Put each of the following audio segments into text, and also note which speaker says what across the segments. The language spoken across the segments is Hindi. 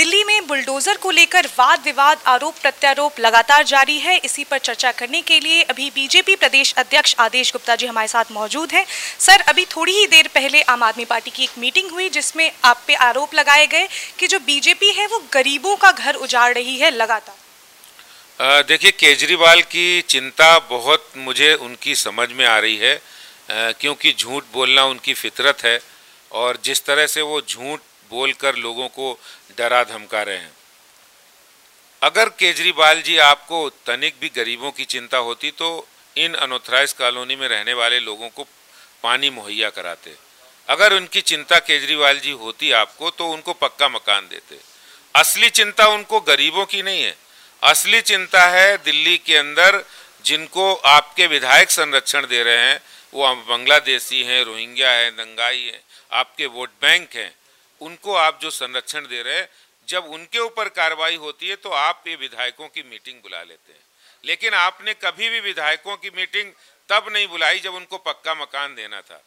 Speaker 1: दिल्ली में बुलडोजर को लेकर वाद विवाद आरोप प्रत्यारोप लगातार जारी है। इसी पर चर्चा करने के लिए अभी बीजेपी प्रदेश अध्यक्ष आदेश गुप्ता जी हमारे साथ मौजूद हैं। सर, अभी थोड़ी ही देर पहले आम आदमी पार्टी की एक मीटिंग हुई जिसमें आप पे आरोप लगाए गए कि जो बीजेपी है वो गरीबों का घर उजाड़ रही है लगातार।
Speaker 2: देखिए, केजरीवाल की चिंता बहुत मुझे उनकी समझ में आ रही है क्योंकि झूठ बोलना उनकी फितरत है और जिस तरह से वो झूठ बोलकर लोगों को डरा धमका रहे हैं। अगर केजरीवाल जी आपको तनिक भी गरीबों की चिंता होती तो इन अनऑथराइज कॉलोनी में रहने वाले लोगों को पानी मुहैया कराते। अगर उनकी चिंता केजरीवाल जी होती आपको तो उनको पक्का मकान देते। असली चिंता उनको गरीबों की नहीं है। असली चिंता है दिल्ली के अंदर जिनको आपके विधायक संरक्षण दे रहे हैं, वो बांग्लादेशी हैं, रोहिंग्या हैं, दंगाई हैं, आपके वोट बैंक हैं। उनको आप जो संरक्षण दे रहे हैं, जब उनके ऊपर कार्रवाई होती है तो आप ये विधायकों की मीटिंग बुला लेते हैं। लेकिन आपने कभी भी विधायकों की मीटिंग तब नहीं बुलाई जब उनको पक्का मकान देना था।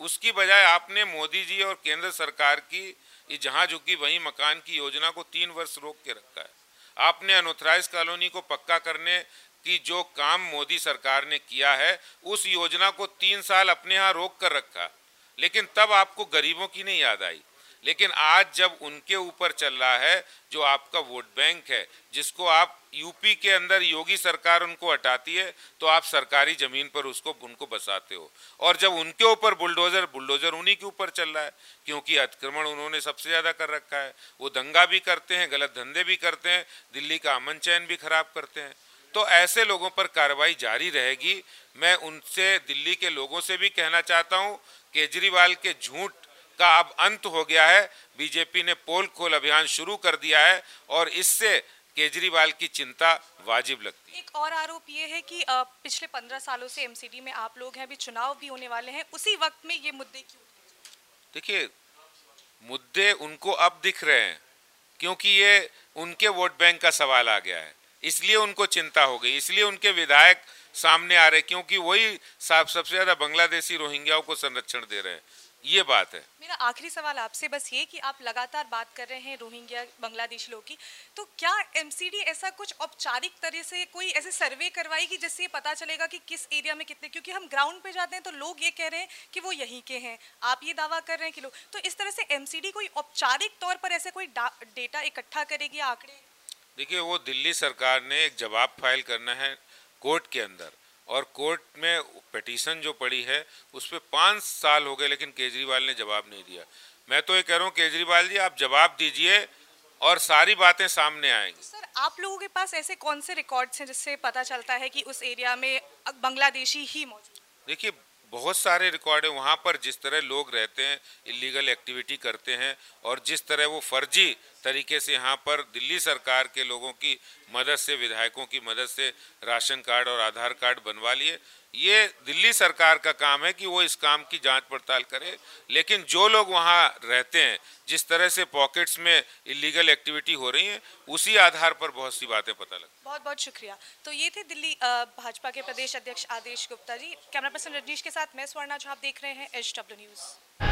Speaker 2: उसकी बजाय आपने मोदी जी और केंद्र सरकार की, ये जहाँ झुकी वहीं मकान की योजना को तीन वर्ष रोक के रखा है। आपने अनोथराइज कॉलोनी को पक्का करने की जो काम मोदी सरकार ने किया है, उस योजना को तीन साल अपने यहाँ रोक कर रखा। लेकिन तब आपको गरीबों की नहीं याद आई। लेकिन आज जब उनके ऊपर चल रहा है, जो आपका वोट बैंक है, जिसको आप यूपी के अंदर योगी सरकार उनको हटाती है तो आप सरकारी ज़मीन पर उसको, उनको बसाते हो। और जब उनके ऊपर बुलडोज़र बुलडोज़र उन्हीं के ऊपर चल रहा है, क्योंकि अतिक्रमण उन्होंने सबसे ज़्यादा कर रखा है। वो दंगा भी करते हैं, गलत धंधे भी करते हैं, दिल्ली का अमन चैन भी खराब करते हैं। तो ऐसे लोगों पर कार्रवाई जारी रहेगी। मैं उनसे, दिल्ली के लोगों से भी कहना चाहता हूँ, केजरीवाल के झूठ का अब अंत हो गया है। बीजेपी ने पोल खोल अभियान शुरू कर दिया है और इससे केजरीवाल की चिंता वाजिब लगती है।
Speaker 1: एक और आरोप ये है कि पिछले पंद्रह सालों से एमसीडी में आप लोग हैं अभी चुनाव भी होने वाले हैं। उसी वक्त में ये मुद्दे क्यों
Speaker 2: देखिए मुद्दे उनको अब दिख रहे हैं क्योंकि ये उनके वोट बैंक का सवाल आ गया है। इसलिए उनको चिंता हो गई इसलिए उनके विधायक सामने आ रहे क्योंकि वही सबसे ज़्यादा बांग्लादेशी रोहिंग्याओं को संरक्षण दे रहे हैं। ये बात है।
Speaker 1: मेरा आखिरी सवाल आपसे बस ये कि आप लगातार बात कर रहे हैं रोहिंग्या बांग्लादेश लोगों की तो क्या एमसीडी ऐसा कुछ औपचारिक तरह से कोई ऐसे सर्वे करवाएगी जिससे पता चलेगा कि किस एरिया में कितने क्योंकि हम ग्राउंड पे जाते हैं तो लोग ये कह रहे हैं कि वो यहीं के हैं आप ये दावा कर रहे हैं कि लोग तो इस तरह से एमसीडी कोई औपचारिक तौर पर ऐसे कोई डेटा इकट्ठा करेगी आंकड़े?
Speaker 2: देखिए वो दिल्ली सरकार ने एक जवाब फ़ाइल करना है कोर्ट के अंदर। और कोर्ट में पटिशन जो पड़ी है उस पर पाँच साल हो गए लेकिन केजरीवाल ने जवाब नहीं दिया। मैं तो ये कह रहा हूँ केजरीवाल जी आप जवाब दीजिए और सारी बातें सामने आएँगी।
Speaker 1: सर आप लोगों के पास ऐसे कौन से रिकॉर्ड्स हैं जिससे पता चलता है कि उस एरिया में बांग्लादेशी ही मौजूद
Speaker 2: देखिए बहुत सारे रिकॉर्ड हैं। वहाँ पर जिस तरह लोग रहते हैं इलीगल एक्टिविटी करते हैं और जिस तरह वो फर्जी तरीके से यहाँ पर दिल्ली सरकार के लोगों की मदद से, विधायकों की मदद से राशन कार्ड और आधार कार्ड बनवा लिए। ये दिल्ली सरकार का काम है कि वो इस काम की जाँच पड़ताल करे, लेकिन जो लोग वहाँ रहते हैं, जिस तरह से पॉकेट्स में इलीगल एक्टिविटी हो रही है, उसी आधार पर बहुत सी बातें पता लग
Speaker 1: बहुत बहुत शुक्रिया। तो ये थे दिल्ली भाजपा के प्रदेश अध्यक्ष आदेश गुप्ता जी। कैमरा पर्सन रजनीश के साथ मैं स्वर्णा जो आप देख रहे हैं एच डब्ल्यू न्यूज़।